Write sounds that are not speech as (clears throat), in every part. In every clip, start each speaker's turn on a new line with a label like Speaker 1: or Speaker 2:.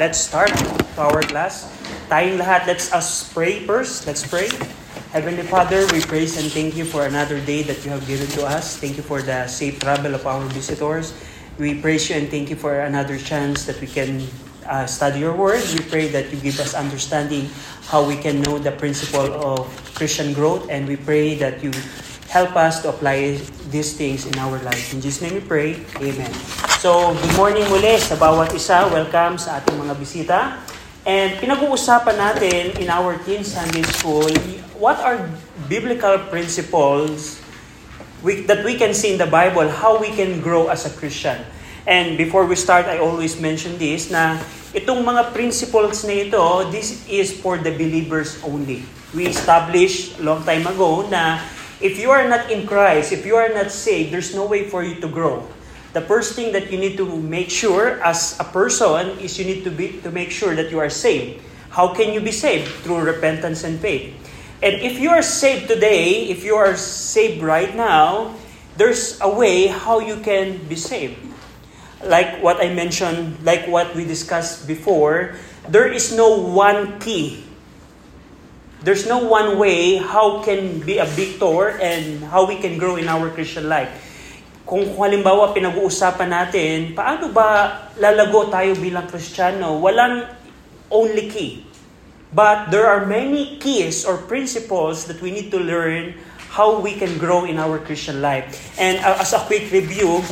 Speaker 1: let's start our class. Tayong lahat, let's us pray first. Let's pray. Heavenly Father, we praise and thank you for another day that you have given to us. Thank you for the safe travel of our visitors. We praise you and thank you for another chance that we can uh, study your word. We pray that you give us understanding how we can know the principle of Christian growth, and we pray that you help us to apply these things in our life. In Jesus' name we pray. Amen. So, good morning muli sa bawat isa. Welcome sa ating mga bisita. And pinag-uusapan natin in our Teen Sunday School, what are biblical principles we, that we can see in the Bible, how we can grow as a Christian. And before we start, I always mention this, na itong mga principles na ito, this is for the believers only. We established long time ago na if you are not in Christ, if you are not saved, there's no way for you to grow. The first thing that you need to make sure as a person is you need to be to make sure that you are saved. How can you be saved? Through repentance and faith. And if you are saved today, if you are saved right now, there's a way how you can be saved. Like what I mentioned, like what we discussed before, there is no one key. There's no one way how can be a victor and how we can grow in our Christian life. Kung halimbawa pinag-uusapan natin, paano ba lalago tayo bilang Kristiyano? Walang only key. But there are many keys or principles that we need to learn how we can grow in our Christian life. And uh, as a quick review,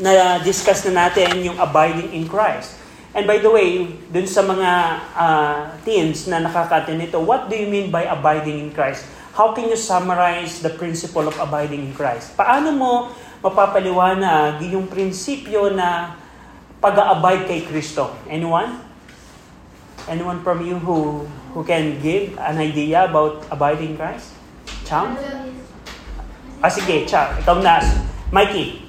Speaker 1: na discuss na natin yung abiding in Christ. And by the way, dun sa mga uh, teens na nakaka-attend nito, what do you mean by abiding in Christ? How can you summarize the principle of abiding in Christ? Paano mo mapapaliwanag yung prinsipyo na pag-abide kay Kristo? Anyone? Anyone from you who who can give an idea about abiding in Christ? Cham? Ah, sige, Cham. Ikaw na. Mikey.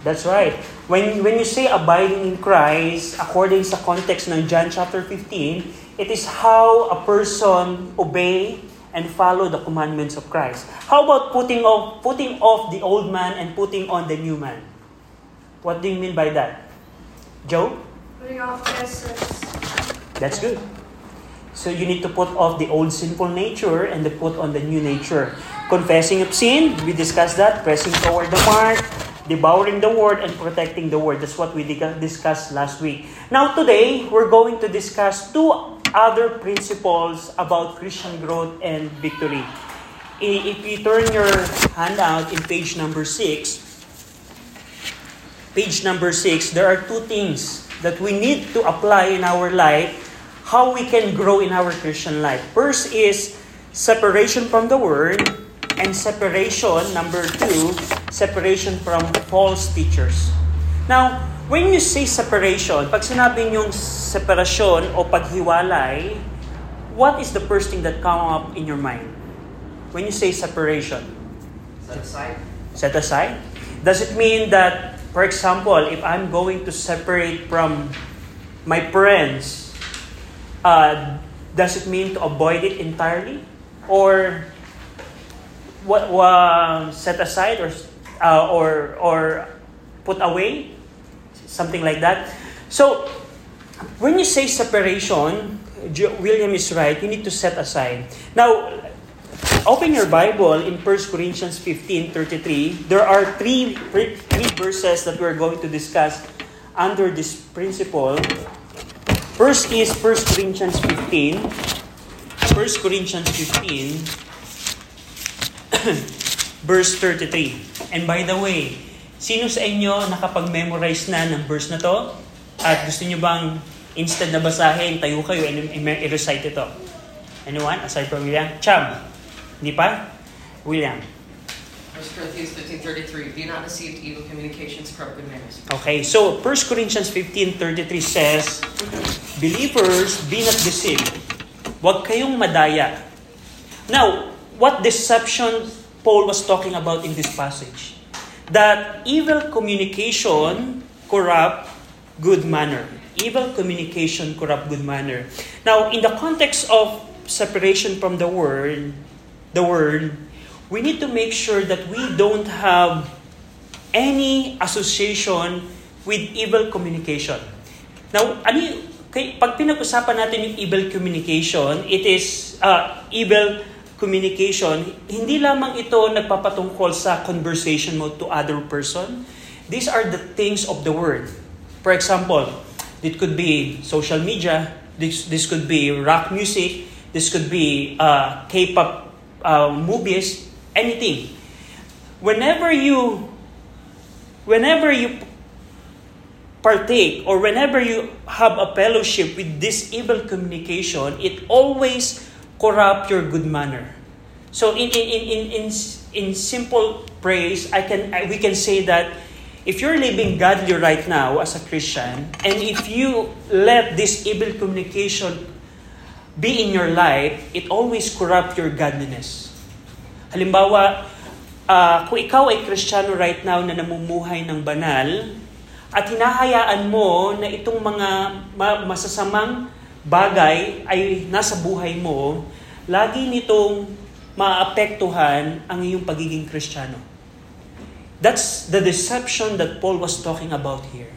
Speaker 1: That's right. When when you say abiding in Christ, according sa context ng John chapter 15, it is how a person obey and follow the commandments of Christ. How about putting off putting off the old man and putting on the new man? What do you mean by that? Joe?
Speaker 2: Putting off essence.
Speaker 1: That's good. So you need to put off the old sinful nature and to put on the new nature. Confessing of sin, we discussed that. Pressing toward the mark, devouring the word, and protecting the word. That's what we discussed last week. Now today, we're going to discuss two other principles about Christian growth and victory. If you turn your handout in page number 6, page number 6, there are two things that we need to apply in our life how we can grow in our Christian life. First is separation from the Word, and separation, number two, separation from false teachers. Now, when you say separation, pag sinabi yung separasyon o paghiwalay, what is the first thing that come up in your mind? When you say separation?
Speaker 3: Set aside.
Speaker 1: Set aside? Does it mean that, for example, if I'm going to separate from my friends, uh, does it mean to avoid it entirely? Or what, what set aside or uh, or or put away something like that. So when you say separation William is right you need to set aside. Now open your bible in 1 Corinthians 15:33 there are three three verses that we're going to discuss under this principle. First is 1 Corinthians 15 1 Corinthians 15 (clears throat) verse 33. And by the way, sino sa inyo nakapag-memorize na ng verse na to? At gusto nyo bang instead na basahin, tayo kayo and i-recite ito? Anyone? Aside from William? Cham? Hindi pa? William?
Speaker 3: 1 Corinthians 15.33 Do not deceive evil communications, corrupt good manners.
Speaker 1: Okay, so 1 Corinthians 15.33 says, Believers, be not deceived. Huwag kayong madaya. Now, what deception Paul was talking about in this passage. That evil communication corrupt good manner. Evil communication corrupt good manner. Now, in the context of separation from the word, the word, we need to make sure that we don't have any association with evil communication. Now, ano yung, kay, pag pinag-usapan natin yung evil communication, it is uh, evil communication, hindi lamang ito nagpapatungkol sa conversation mo to other person. These are the things of the word. For example, it could be social media, this, this could be rock music, this could be uh, K-pop uh, movies, anything. Whenever you whenever you partake or whenever you have a fellowship with this evil communication, it always corrupt your good manner. So in in in in in, in simple praise, I can I, we can say that if you're living godly right now as a Christian, and if you let this evil communication be in your life, it always corrupt your godliness. Halimbawa, uh, kung ikaw ay Kristiyano right now na namumuhay ng banal, at hinahayaan mo na itong mga masasamang bagay ay nasa buhay mo, lagi nitong maapektuhan ang iyong pagiging Kristiyano. That's the deception that Paul was talking about here.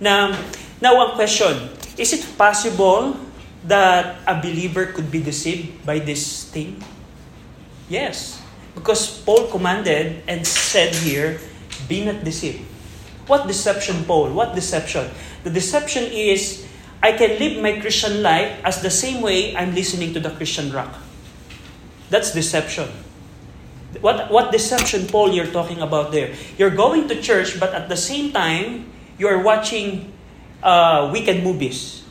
Speaker 1: Now, now ang question, is it possible that a believer could be deceived by this thing? Yes. Because Paul commanded and said here, be not deceived. What deception, Paul? What deception? The deception is, I can live my Christian life as the same way I'm listening to the Christian rock. That's deception. What, what deception, Paul, you're talking about there? You're going to church, but at the same time, you're watching uh, weekend movies.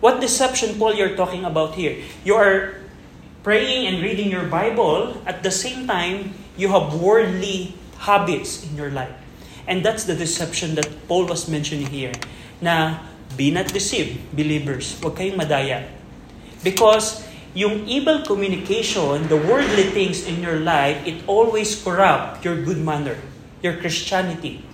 Speaker 1: What deception, Paul, you're talking about here? You are praying and reading your Bible, at the same time, you have worldly habits in your life. And that's the deception that Paul was mentioning here. Na be not deceived, believers. Huwag kayong madaya. Because yung evil communication, the worldly things in your life, it always corrupt your good manner, your Christianity.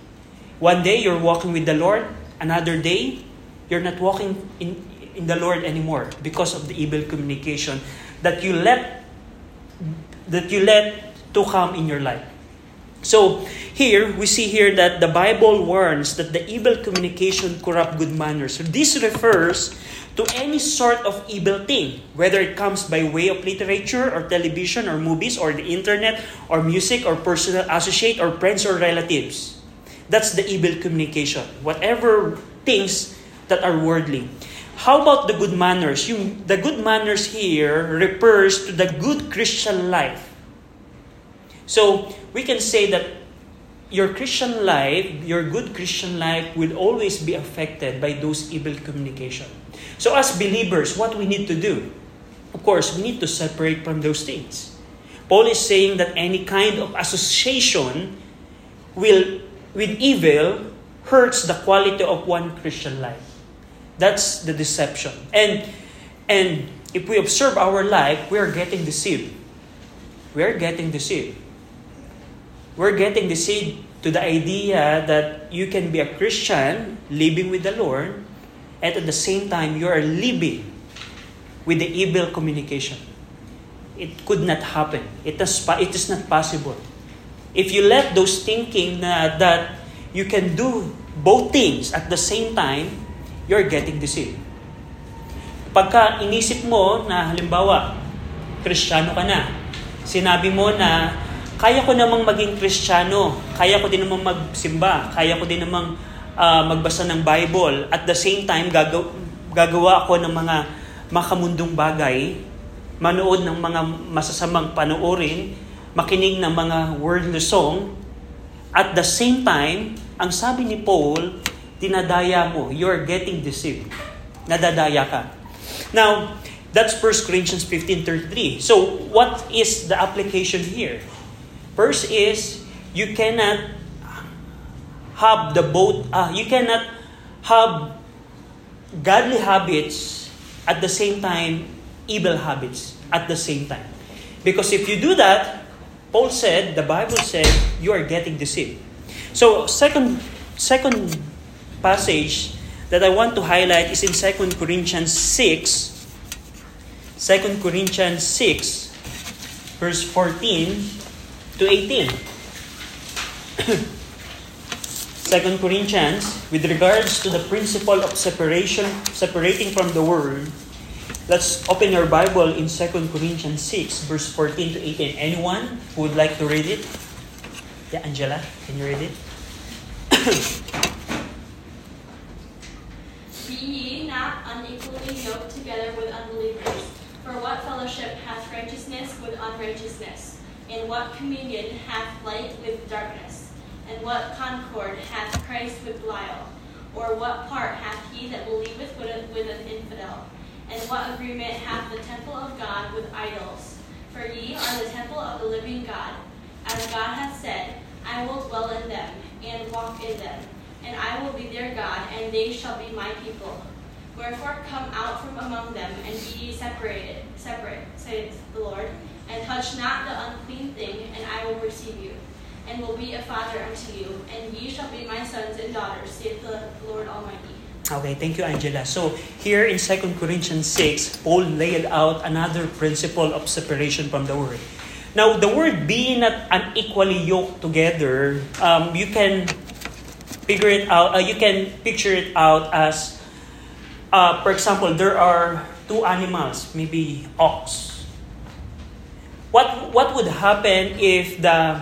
Speaker 1: One day, you're walking with the Lord. Another day, you're not walking in, in the Lord anymore because of the evil communication that you let that you let to come in your life. So, here, we see here that the Bible warns that the evil communication corrupt good manners. So, this refers to any sort of evil thing, whether it comes by way of literature or television or movies or the internet or music or personal associate or friends or relatives. That's the evil communication. Whatever things that are worldly. How about the good manners? Yung, the good manners here refers to the good Christian life. So, we can say that your Christian life, your good Christian life, will always be affected by those evil communication. So, as believers, what we need to do? Of course, we need to separate from those things. Paul is saying that any kind of association will, with evil hurts the quality of one Christian life. That's the deception. And and if we observe our life, we are getting deceived. We are getting deceived we're getting deceived to the idea that you can be a Christian living with the Lord and at the same time you are living with the evil communication. It could not happen. It is, it is not possible. If you let those thinking na, that you can do both things at the same time, you're getting deceived. Pagka inisip mo na halimbawa, Kristiyano ka na, sinabi mo na kaya ko namang maging kristyano, kaya ko din namang magsimba, kaya ko din namang uh, magbasa ng Bible. At the same time, gagaw, gagawa ako ng mga makamundong bagay, manood ng mga masasamang panoorin, makinig ng mga worldly song. At the same time, ang sabi ni Paul, dinadaya mo, you're getting deceived. Nadadaya ka. Now, that's 1 Corinthians 15.33. So, what is the application here? First is, you cannot have the both, uh, you cannot have godly habits at the same time, evil habits at the same time. Because if you do that, Paul said, the Bible said, you are getting deceived. So, second, second passage that I want to highlight is in 2 Corinthians 6. 2 Corinthians 6, verse 14 to 18. (coughs) 2 2 Corinthians, with regards to the principle of separation, separating from the world, let's open your Bible in 2 Corinthians 6, verse 14 to 18. Anyone who would like to read it? Yeah, Angela, can you read it? (coughs)
Speaker 4: Be ye not unequally yoked together with unbelievers. For what fellowship hath righteousness with unrighteousness? And what communion hath light with darkness? And what concord hath Christ with Belial? Or what part hath he that believeth with an infidel? And what agreement hath the temple of God with idols? For ye are the temple of the living God. As God hath said, I will dwell in them, and walk in them, and I will be their God, and they shall be my people. Wherefore come out from among them, and be ye separated, separate, saith the Lord, and touch not the unclean thing, and I will receive you, and will be a father unto you, and ye shall be my sons and daughters, saith the Lord Almighty.
Speaker 1: Okay, thank you, Angela. So, here in 2 Corinthians 6, Paul laid out another principle of separation from the world. Now, the word being not unequally yoked together, um, you can figure it out, uh, you can picture it out as, uh, for example, there are two animals, maybe ox. What, what would happen if the,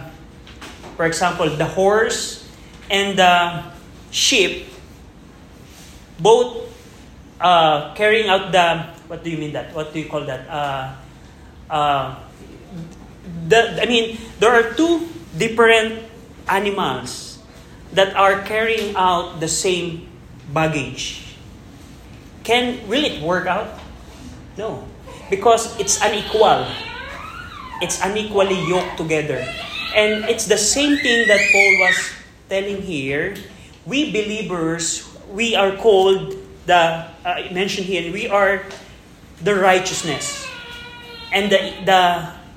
Speaker 1: for example, the horse and the sheep both uh, carrying out the what do you mean that? What do you call that? Uh, uh, the, I mean there are two different animals that are carrying out the same baggage. Can will it work out? No. Because it's unequal it's unequally yoked together. And it's the same thing that Paul was telling here. We believers we are called the uh, mentioned here and we are the righteousness. And the the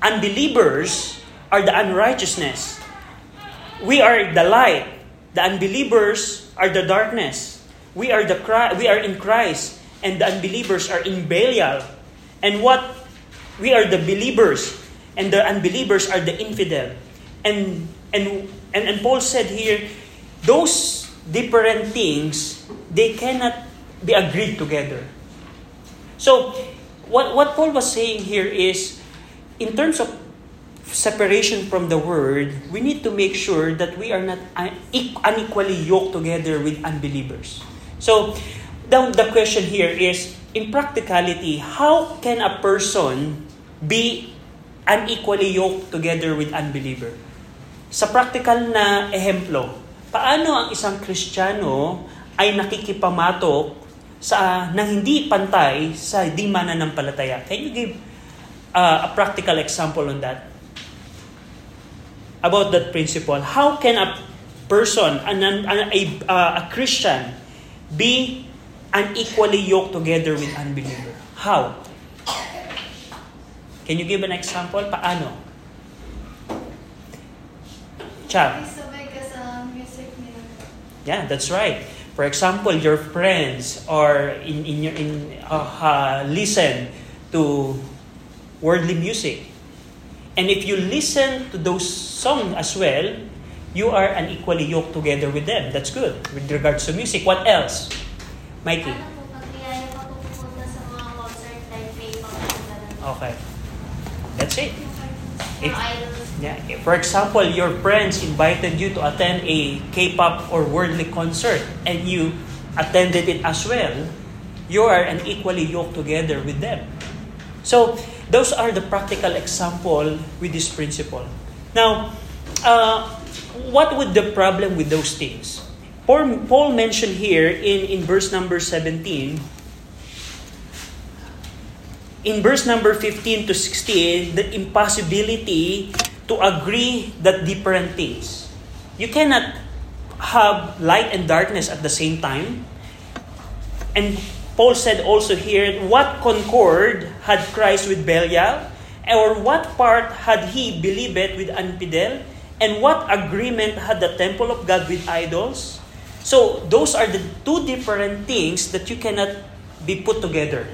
Speaker 1: unbelievers are the unrighteousness. We are the light. The unbelievers are the darkness. We are the we are in Christ and the unbelievers are in Belial. And what we are the believers and the unbelievers are the infidel and and and, and Paul said here those different things they cannot be agreed together. So, what, what Paul was saying here is, in terms of separation from the word, we need to make sure that we are not unequally yoked together with unbelievers. So, the, the question here is, in practicality, how can a person be unequally yoked together with unbeliever? Sa practical na ehemplo, paano ang isang Kristiyano ay nakikipamatok sa na hindi pantay sa di mananampalataya. Can you give uh, a practical example on that? About that principle. How can a person, an, an, a, uh, a Christian, be unequally yoked together with unbeliever? How? Can you give an example? Paano? Chap. Yeah, that's right. For example, your friends or in in your in uh, uh, listen to worldly music. And if you listen to those songs as well, you are unequally yoked together with them. That's good with regards to music. What else? Mikey.
Speaker 5: Ano.
Speaker 1: Okay. That's it. If-. Yeah. For example, your friends invited you to attend a K-pop or worldly concert and you attended it as well, you are an equally yoked together with them. So, those are the practical example with this principle. Now, uh, what would the problem with those things? Paul, Paul mentioned here in, in verse number 17, in verse number 15 to 16, the impossibility to agree that different things. You cannot have light and darkness at the same time. And Paul said also here, what concord had Christ with Belial? Or what part had he believed with Anpidel? And what agreement had the temple of God with idols? So those are the two different things that you cannot be put together.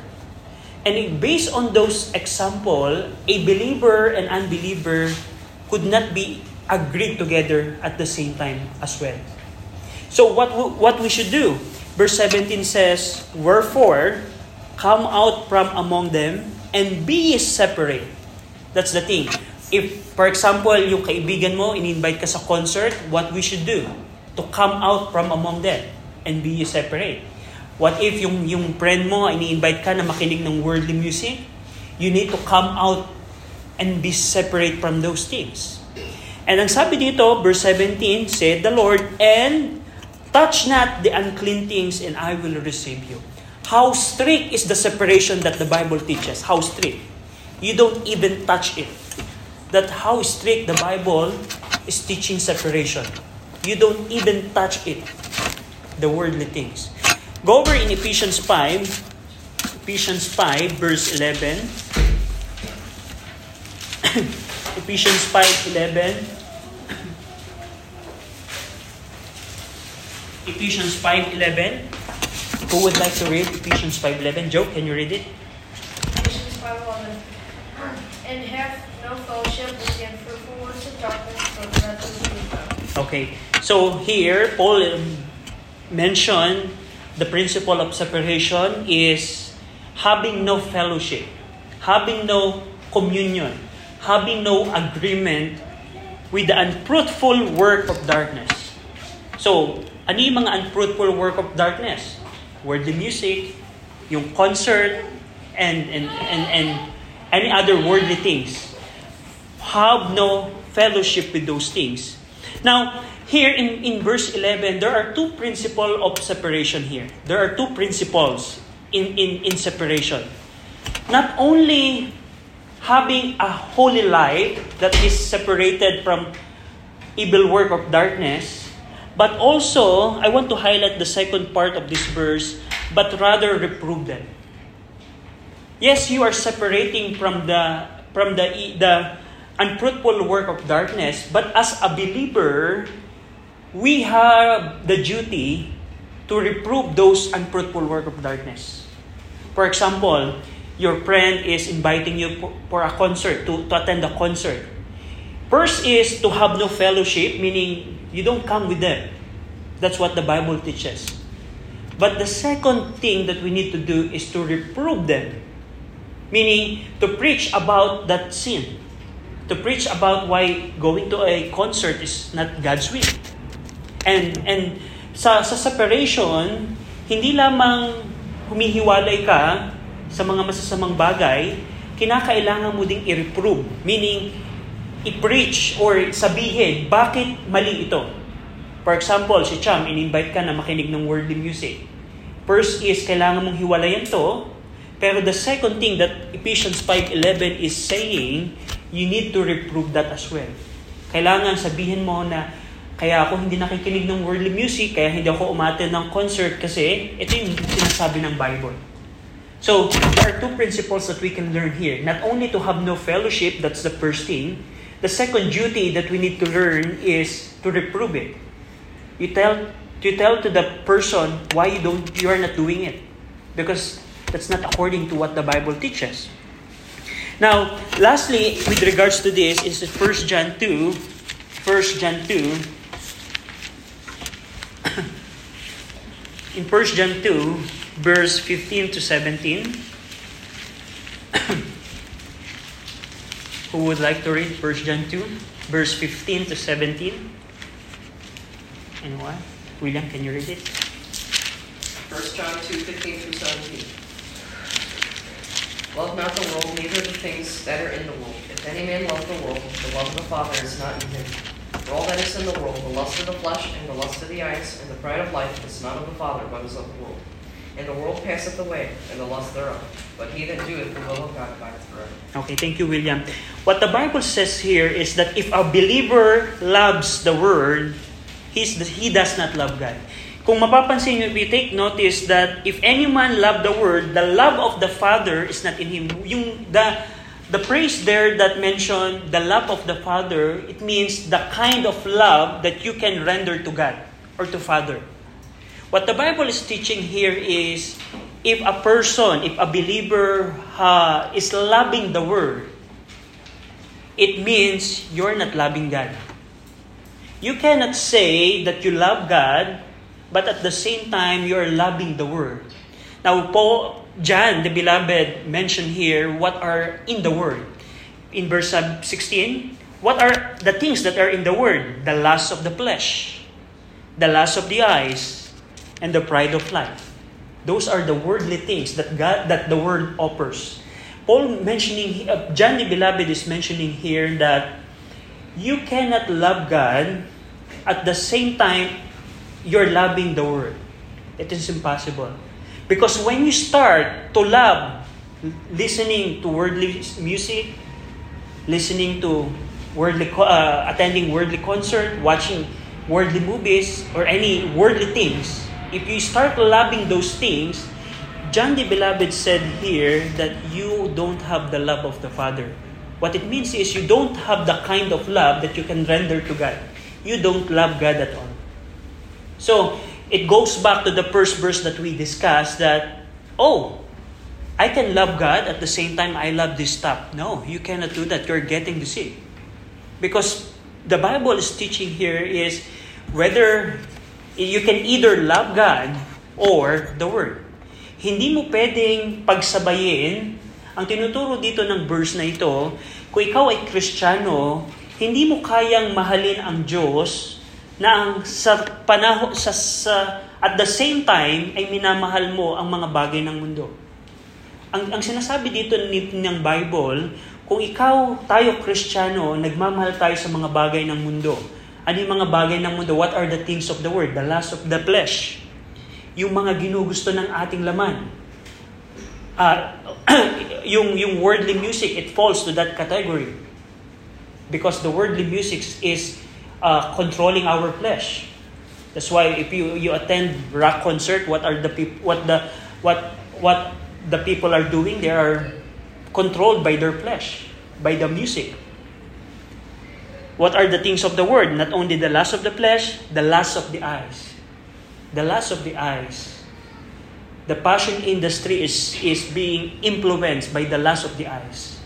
Speaker 1: And based on those example, a believer and unbeliever could not be agreed together at the same time as well. So what w- what we should do? Verse 17 says, Wherefore, come out from among them and be separate. That's the thing. If, for example, yung kaibigan mo, in-invite ka sa concert, what we should do? To come out from among them and be separate. What if yung, yung friend mo, ini-invite ka na makinig ng worldly music? You need to come out and be separate from those things. And ang sabi dito, verse 17, said the Lord, and touch not the unclean things, and I will receive you. How strict is the separation that the Bible teaches? How strict? You don't even touch it. That how strict the Bible is teaching separation. You don't even touch it. The worldly things. Go over in Ephesians 5, Ephesians 5, verse 11. (coughs) Ephesians 5:11. Ephesians 5:11. Who would like to read Ephesians 5:11? Joe, can you read it?
Speaker 6: Ephesians 5:11. And have no fellowship with the unfruitful works of darkness, but rather with.
Speaker 1: Okay. So here Paul um, mentioned the principle of separation is having no fellowship, having no communion, having no agreement with the unfruitful work of darkness. So, ano yung mga unfruitful work of darkness? Worldly music, yung concert, and, and, and, and any other worldly things. Have no fellowship with those things. Now, here in, in verse 11, there are two principles of separation here. There are two principles in, in, in separation. Not only having a holy life that is separated from evil work of darkness, but also, I want to highlight the second part of this verse, but rather reprove them. Yes, you are separating from the from the the unfruitful work of darkness, but as a believer, we have the duty to reprove those unfruitful work of darkness. For example, your friend is inviting you for, a concert, to, to attend a concert. First is to have no fellowship, meaning you don't come with them. That's what the Bible teaches. But the second thing that we need to do is to reprove them, meaning to preach about that sin, to preach about why going to a concert is not God's will. And and sa sa separation, hindi lamang humihiwalay ka sa mga masasamang bagay, kinakailangan mo ding i-reprove, meaning i-preach or sabihin bakit mali ito. For example, si Cham, in-invite ka na makinig ng worldly music. First is, kailangan mong hiwalayan to. Pero the second thing that Ephesians 5.11 is saying, you need to reprove that as well. Kailangan sabihin mo na, kaya ako hindi nakikinig ng worldly music, kaya hindi ako umate ng concert kasi ito yung sinasabi ng Bible. So, there are two principles that we can learn here. Not only to have no fellowship, that's the first thing. The second duty that we need to learn is to reprove it. You tell you tell to the person why you don't you are not doing it. Because that's not according to what the Bible teaches. Now, lastly, with regards to this is 1 John 2, 1 John 2 in 1 John 2 verse 15 to 17 (coughs) Who would like to read 1 John 2 verse 15 to 17? Anyone? William, can you read it?
Speaker 3: 1 John 2, 15 through 17. Love not the world, neither the things that are in the world. If any man love the world, the love of the Father is not in him. For all that is in the world, the lust of the flesh, and the lust of the eyes, and pride of life, is not of the Father, but is of the world. And the world passeth away, and the lust thereof. But he that doeth the will of God abideth forever.
Speaker 1: Okay, thank you, William. What the Bible says here is that if a believer loves the Word, he's, he does not love God. Kung mapapansin nyo, if you take notice that if any man love the Word, the love of the Father is not in him. Yung the, the phrase there that mentioned the love of the Father, it means the kind of love that you can render to God or to Father. What the Bible is teaching here is if a person, if a believer uh, is loving the Word, it means you're not loving God. You cannot say that you love God but at the same time, you are loving the Word. Now, Paul, John, the beloved, mentioned here what are in the Word. In verse 16, what are the things that are in the Word? The lust of the flesh, the lust of the eyes, and the pride of life. Those are the worldly things that God, that the Word offers. Paul mentioning, uh, John the beloved is mentioning here that you cannot love God at the same time you're loving the Word. It is impossible. Because when you start to love listening to worldly music, listening to worldly, uh, attending worldly concert, watching worldly movies, or any worldly things, if you start loving those things, John the Beloved said here that you don't have the love of the Father. What it means is you don't have the kind of love that you can render to God. You don't love God at all. So, it goes back to the first verse that we discussed that, oh, I can love God at the same time I love this stuff. No, you cannot do that. You're getting deceived. Because the Bible is teaching here is whether you can either love God or the Word. Hindi mo pwedeng pagsabayin ang tinuturo dito ng verse na ito, kung ikaw ay Kristiyano, hindi mo kayang mahalin ang Diyos na ang sa panaho sa, sa at the same time ay minamahal mo ang mga bagay ng mundo. Ang, ang sinasabi dito ni, ng Bible, kung ikaw, tayo Kristiyano, nagmamahal tayo sa mga bagay ng mundo. Ano yung mga bagay ng mundo? What are the things of the world? The lust of the flesh. Yung mga ginugusto ng ating laman. Uh, (clears throat) yung, yung worldly music, it falls to that category. Because the worldly music is uh, controlling our flesh. That's why if you you attend rock concert, what are the people what the what what the people are doing? They are controlled by their flesh, by the music. What are the things of the world? Not only the lust of the flesh, the lust of the eyes. The lust of the eyes. The fashion industry is, is being influenced by the lust of the eyes.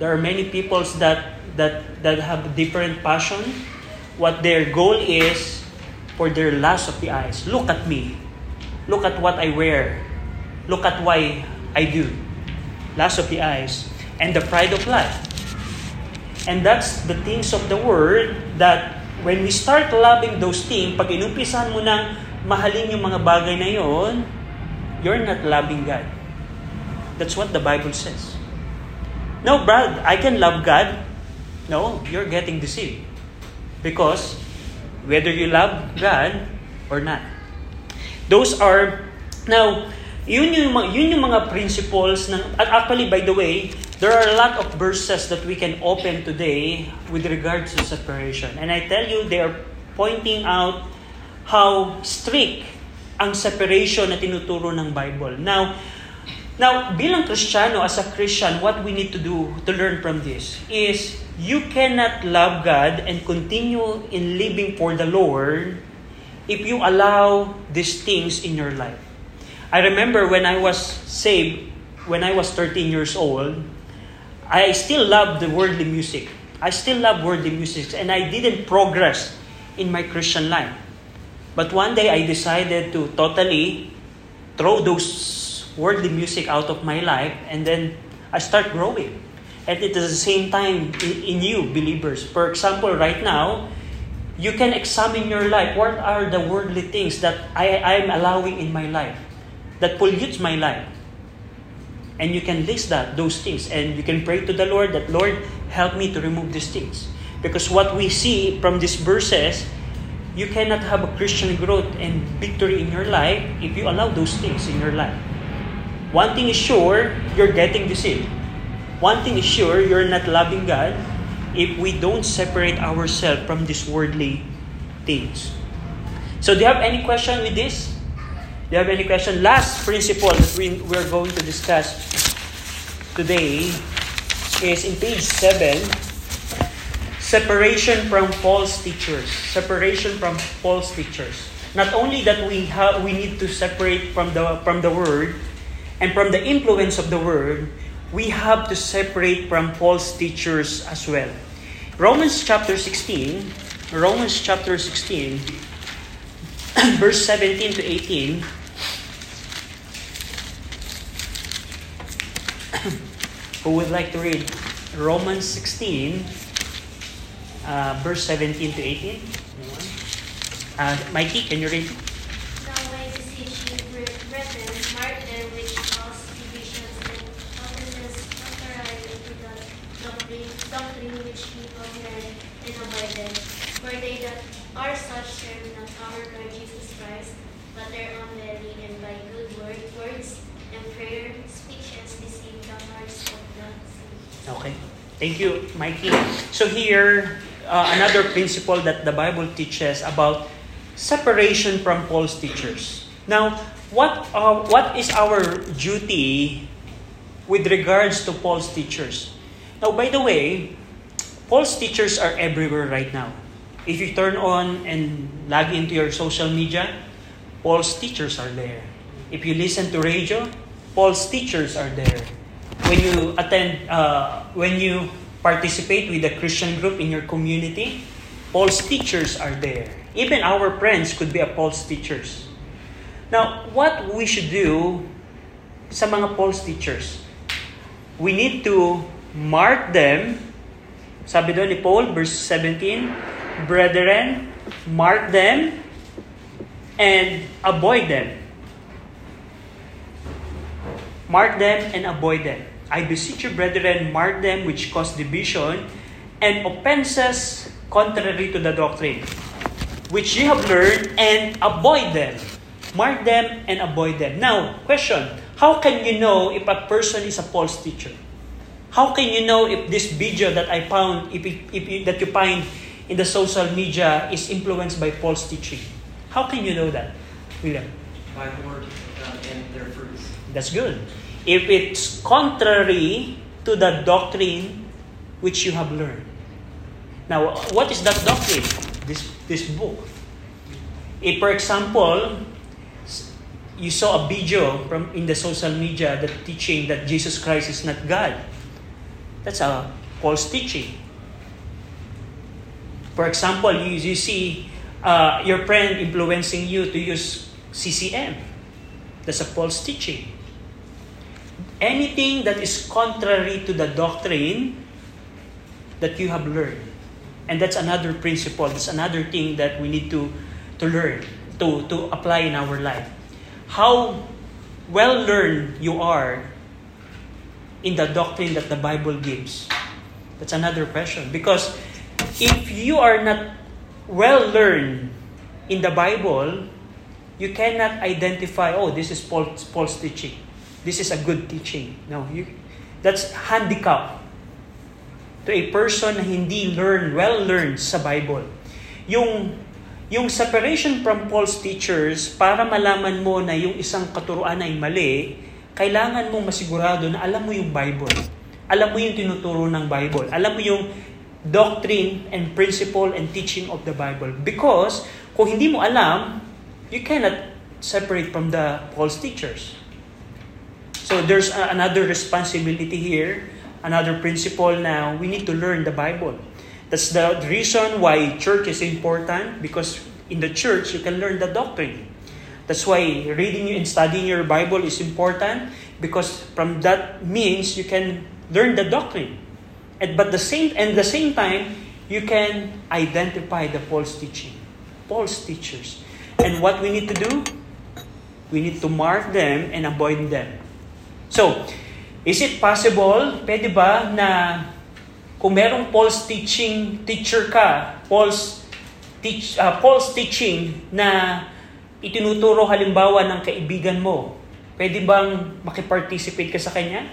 Speaker 1: There are many peoples that, that, that have different passion what their goal is for their lust of the eyes. Look at me. Look at what I wear. Look at why I do. Lust of the eyes. And the pride of life. And that's the things of the world that when we start loving those things, pag inumpisahan mo nang mahalin yung mga bagay na yon, you're not loving God. That's what the Bible says. No, Brad, I can love God. No, you're getting deceived. Because whether you love God or not. Those are, now, yun yung, yun yung mga principles ng, actually, by the way, there are a lot of verses that we can open today with regards to separation. And I tell you, they are pointing out how strict ang separation na tinuturo ng Bible. Now, now bilang Kristiyano, as a Christian, what we need to do to learn from this is you cannot love God and continue in living for the Lord if you allow these things in your life. I remember when I was saved, when I was 13 years old, I still love the worldly music. I still love worldly music and I didn't progress in my Christian life. But one day I decided to totally throw those worldly music out of my life and then I start growing. And it is the same time in, you, believers. For example, right now, you can examine your life. What are the worldly things that I am allowing in my life that pollutes my life? And you can list that, those things, and you can pray to the Lord that, Lord, help me to remove these things. Because what we see from these verses, you cannot have a Christian growth and victory in your life if you allow those things in your life. One thing is sure, you're getting deceived. One thing is sure, you're not loving God if we don't separate ourselves from these worldly things. So, do you have any question with this? Do you have any question? Last principle that we, we're going to discuss today is in page 7 separation from false teachers. Separation from false teachers. Not only that we have we need to separate from the from the word and from the influence of the word, we have to separate from false teachers as well. Romans chapter 16, Romans chapter 16, (clears throat) verse 17 to 18. Who would like to read Romans 16, uh, verse 17 to 18? Anyone? Uh, Mikey, can you read?
Speaker 5: And doctrine, which people learn and avoid. For they that are such serve not our Lord Jesus Christ, but their own belly, and by good word, words and prayer speeches deceive the hearts of.
Speaker 1: Okay. Thank you, Mikey. So here, uh, another principle that the Bible teaches about separation from false teachers. Now, what uh, what is our duty with regards to false teachers? Now, by the way, false teachers are everywhere right now. If you turn on and log into your social media, false teachers are there. If you listen to radio, false teachers are there. When you attend, uh, when you participate with a Christian group in your community, false teachers are there. Even our friends could be a false teachers. Now, what we should do sa mga false teachers? We need to mark them. Sabi doon ni Paul, verse 17, Brethren, mark them and avoid them. Mark them and avoid them. I beseech you, brethren, mark them which cause division and offenses contrary to the doctrine, which ye have learned, and avoid them. Mark them and avoid them. Now, question How can you know if a person is a false teacher? How can you know if this video that I found, if, it, if you, that you find in the social media is influenced by false teaching? How can you know that, William?
Speaker 3: By the word and their fruits.
Speaker 1: That's good. If it's contrary to the doctrine which you have learned. Now, what is that doctrine? This this book. If, for example, you saw a video from in the social media that teaching that Jesus Christ is not God, that's a false teaching. For example, you, you see uh, your friend influencing you to use CCM. That's a false teaching. Anything that is contrary to the doctrine that you have learned. And that's another principle, that's another thing that we need to, to learn, to, to apply in our life. How well learned you are in the doctrine that the Bible gives. That's another question. Because if you are not well learned in the Bible, you cannot identify, oh, this is false, false teaching. This is a good teaching. No, you, that's handicap to a person na hindi learn, well learned sa Bible. Yung yung separation from false teachers para malaman mo na yung isang katuruan ay mali, kailangan mo masigurado na alam mo yung Bible. Alam mo yung tinuturo ng Bible. Alam mo yung doctrine and principle and teaching of the Bible. Because kung hindi mo alam, you cannot separate from the false teachers. So there's another responsibility here, another principle now. We need to learn the Bible. That's the reason why church is important because in the church you can learn the doctrine. That's why reading and studying your Bible is important because from that means you can learn the doctrine. And but the same and the same time you can identify the false teaching, false teachers. And what we need to do? We need to mark them and avoid them. So, is it possible, pwede ba na kung merong false teaching teacher ka, false teach uh, false teaching na itinuturo halimbawa ng kaibigan mo, pwede bang makiparticipate ka sa kanya?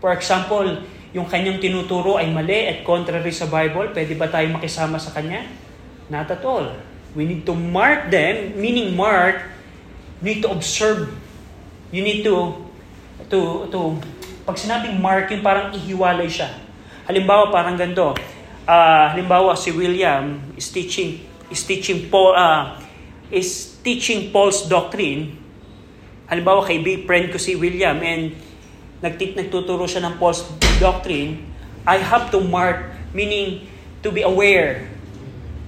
Speaker 1: For example, yung kanyang tinuturo ay mali at contrary sa Bible, pwede ba tayo makisama sa kanya? Not at all. We need to mark them, meaning mark, need to observe. You need to to to pag sinabing mark yung parang ihiwalay siya. Halimbawa parang ganito. Ah, halimbawa si William is teaching is teaching Paul ah, is teaching Paul's doctrine. Halimbawa kay big friend ko si William and nagtit nagtuturo siya ng Paul's doctrine, I have to mark meaning to be aware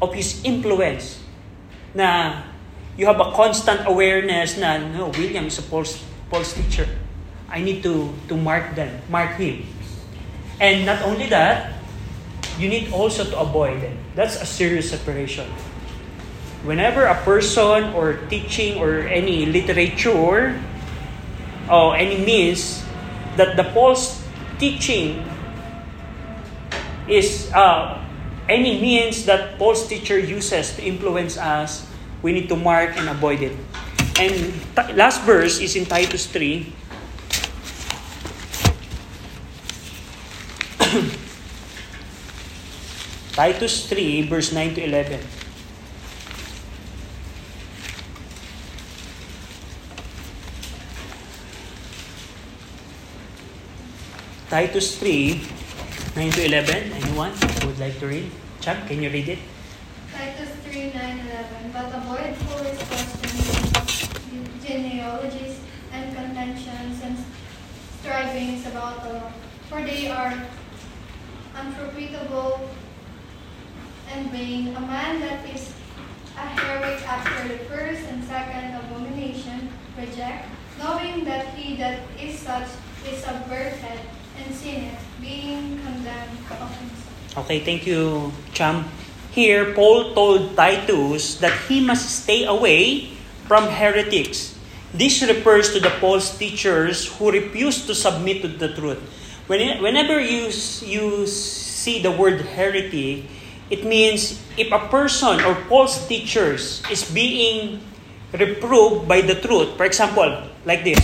Speaker 1: of his influence na you have a constant awareness na, no, William is a false, false teacher. I need to, to mark them, mark him. And not only that, you need also to avoid them. That's a serious separation. Whenever a person or teaching or any literature or any means that the false teaching is uh, any means that false teacher uses to influence us, we need to mark and avoid it. And t- last verse is in Titus 3. Titus 3, verse 9 to 11. Titus 3, 9 to 11. Anyone would like to read? Chuck, can you read it?
Speaker 2: Titus 3, 9, 11. But avoid foolish questions, genealogies, and contentions, and strivings about the law, for they are unprofitable and vain. A man that is a heretic after the first and second abomination reject, knowing that he that is such is subverted and sinneth, being condemned of himself.
Speaker 1: Okay, thank you, Cham. Here, Paul told Titus that he must stay away from heretics. This refers to the false teachers who refuse to submit to the truth. When, whenever you, you see the word heretic, it means if a person or false teachers is being reproved by the truth, for example, like this,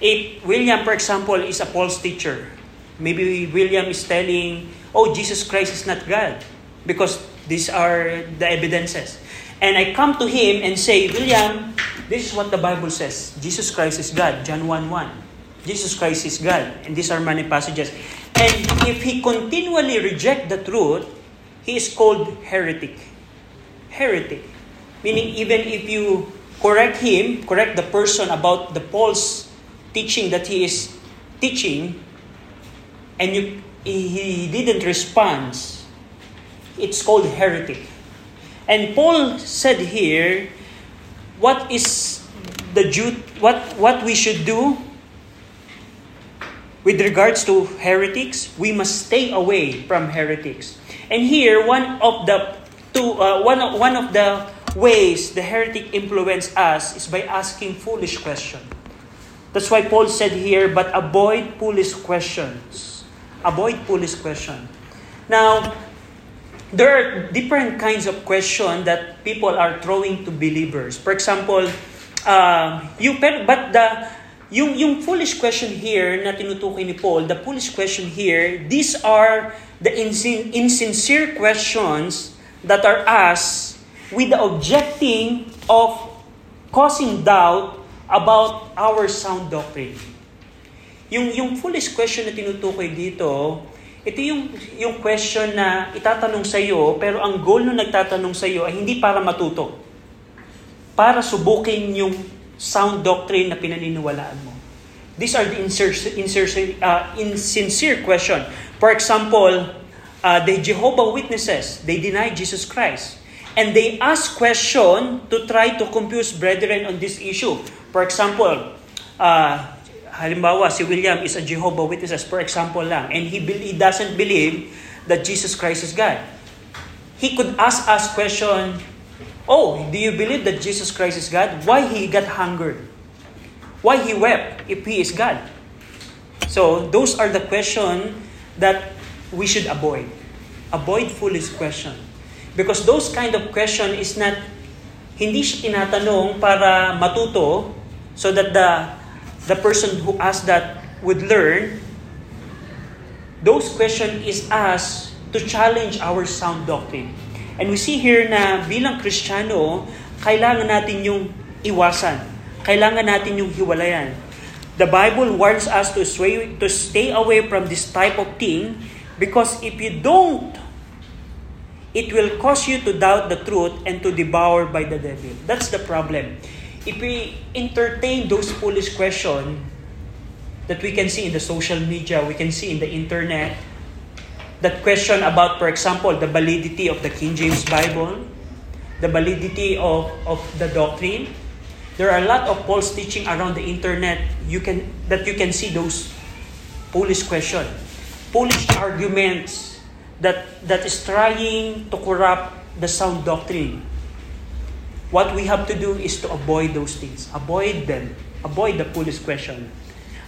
Speaker 1: if William, for example, is a false teacher, maybe William is telling, oh, Jesus Christ is not God, because these are the evidences. And I come to him and say, William, this is what the Bible says. Jesus Christ is God, John 1 1. Jesus Christ is God. And these are many passages. And if he continually reject the truth, is called heretic. Heretic. Meaning even if you correct him, correct the person about the Paul's teaching that he is teaching, and you, he didn't respond, it's called heretic. And Paul said here, what is the Jude, what what we should do with regards to heretics? We must stay away from heretics. And here, one of the two, uh, one of, one of the ways the heretic influence us is by asking foolish questions. That's why Paul said here, but avoid foolish questions. Avoid foolish questions. Now, there are different kinds of questions that people are throwing to believers. For example, uh, you but the yung yung foolish question here na tinutukoy ni Paul, the foolish question here, these are the insin- insincere questions that are asked with the objecting of causing doubt about our sound doctrine. Yung yung foolish question na tinutukoy dito, ito yung yung question na itatanong sa iyo pero ang goal ng nagtatanong sa iyo ay hindi para matuto. Para subukin yung sound doctrine na pinaniniwalaan mo. These are the insincere, insincere, uh, insincere question. For example, uh, the Jehovah Witnesses, they deny Jesus Christ. And they ask question to try to confuse brethren on this issue. For example, uh, halimbawa, si William is a Jehovah Witnesses, for example lang, and he, he doesn't believe that Jesus Christ is God. He could ask us question, Oh, do you believe that Jesus Christ is God? Why he got hungered? Why he wept if he is God? So, those are the question that we should avoid. Avoid foolish question. Because those kind of question is not, hindi siya tinatanong para matuto so that the, the person who asked that would learn. Those question is asked to challenge our sound doctrine. And we see here na bilang Kristiyano, kailangan natin yung iwasan. Kailangan natin yung hiwalayan. The Bible warns us to stay, to stay away from this type of thing because if you don't, it will cause you to doubt the truth and to devour by the devil. That's the problem. If we entertain those foolish questions that we can see in the social media, we can see in the internet, that question about, for example, the validity of the King James Bible, the validity of, of the doctrine. There are a lot of false teaching around the internet you can that you can see those foolish question, foolish arguments that that is trying to corrupt the sound doctrine. What we have to do is to avoid those things. Avoid them. Avoid the foolish question.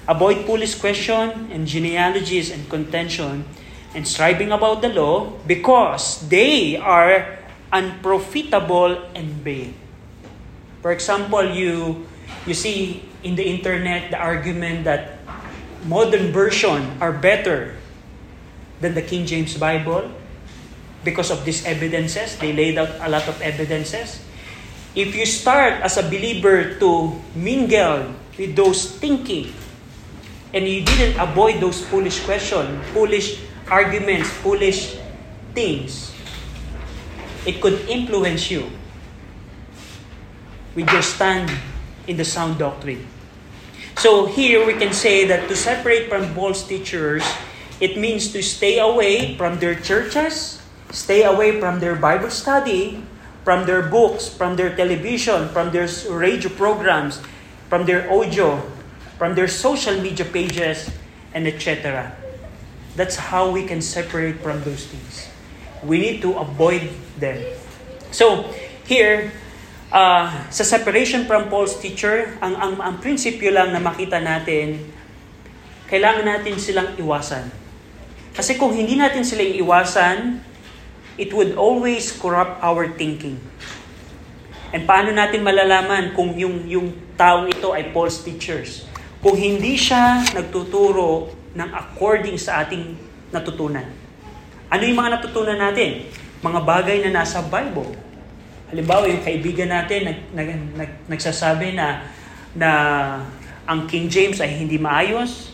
Speaker 1: Avoid foolish question and genealogies and contention and striving about the law because they are unprofitable and vain. For example, you you see in the internet the argument that modern version are better than the King James Bible because of these evidences. They laid out a lot of evidences. If you start as a believer to mingle with those thinking and you didn't avoid those foolish questions, foolish arguments, foolish things, it could influence you with your stand in the sound doctrine. So here we can say that to separate from false teachers, it means to stay away from their churches, stay away from their Bible study, from their books, from their television, from their radio programs, from their audio, from their social media pages, and etc. That's how we can separate from those things. We need to avoid them. So, here, uh, sa separation from false teacher, ang, ang, ang prinsipyo lang na makita natin, kailangan natin silang iwasan. Kasi kung hindi natin sila iwasan, it would always corrupt our thinking. And paano natin malalaman kung yung, yung taong ito ay false teachers? Kung hindi siya nagtuturo ng according sa ating natutunan. Ano yung mga natutunan natin? Mga bagay na nasa Bible. Halimbawa, yung kaibigan natin nag, nag, nag, nagsasabi na na ang King James ay hindi maayos.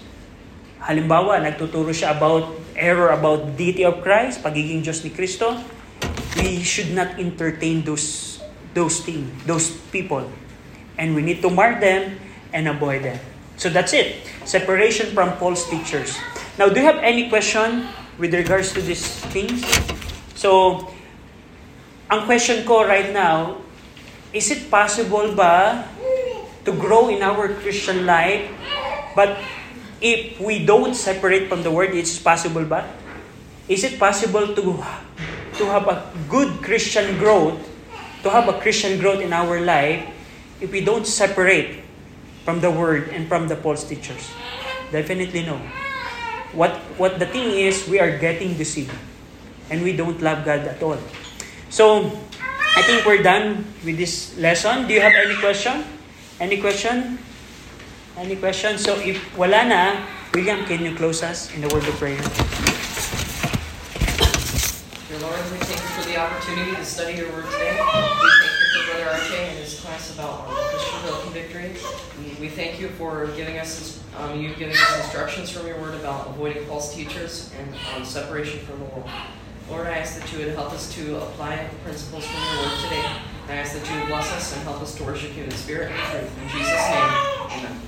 Speaker 1: Halimbawa, nagtuturo siya about error about deity of Christ, pagiging Diyos ni Kristo. We should not entertain those those things, those people. And we need to mark them and avoid them. So that's it. Separation from false teachers. Now, do you have any question with regards to these things? So, ang question ko right now, is it possible ba to grow in our Christian life, but if we don't separate from the word, it's possible ba? Is it possible to to have a good Christian growth, to have a Christian growth in our life if we don't separate from the word and from the false teachers? Definitely no. What what the thing is, we are getting deceived. And we don't love God at all. So, I think we're done with this lesson. Do you have any question? Any question? Any question? So, if wala na, William, can you close us in the word of prayer?
Speaker 3: Dear Lord, we thank you for the opportunity to study your word today. We thank you for Brother Arche and his class about Christian victory. We- thank you for giving us, um, you giving us instructions from your word about avoiding false teachers and um, separation from the world. Lord, I ask that you would help us to apply the principles from your word today. I ask that you would bless us and help us to worship you in spirit and truth. In Jesus' name, amen.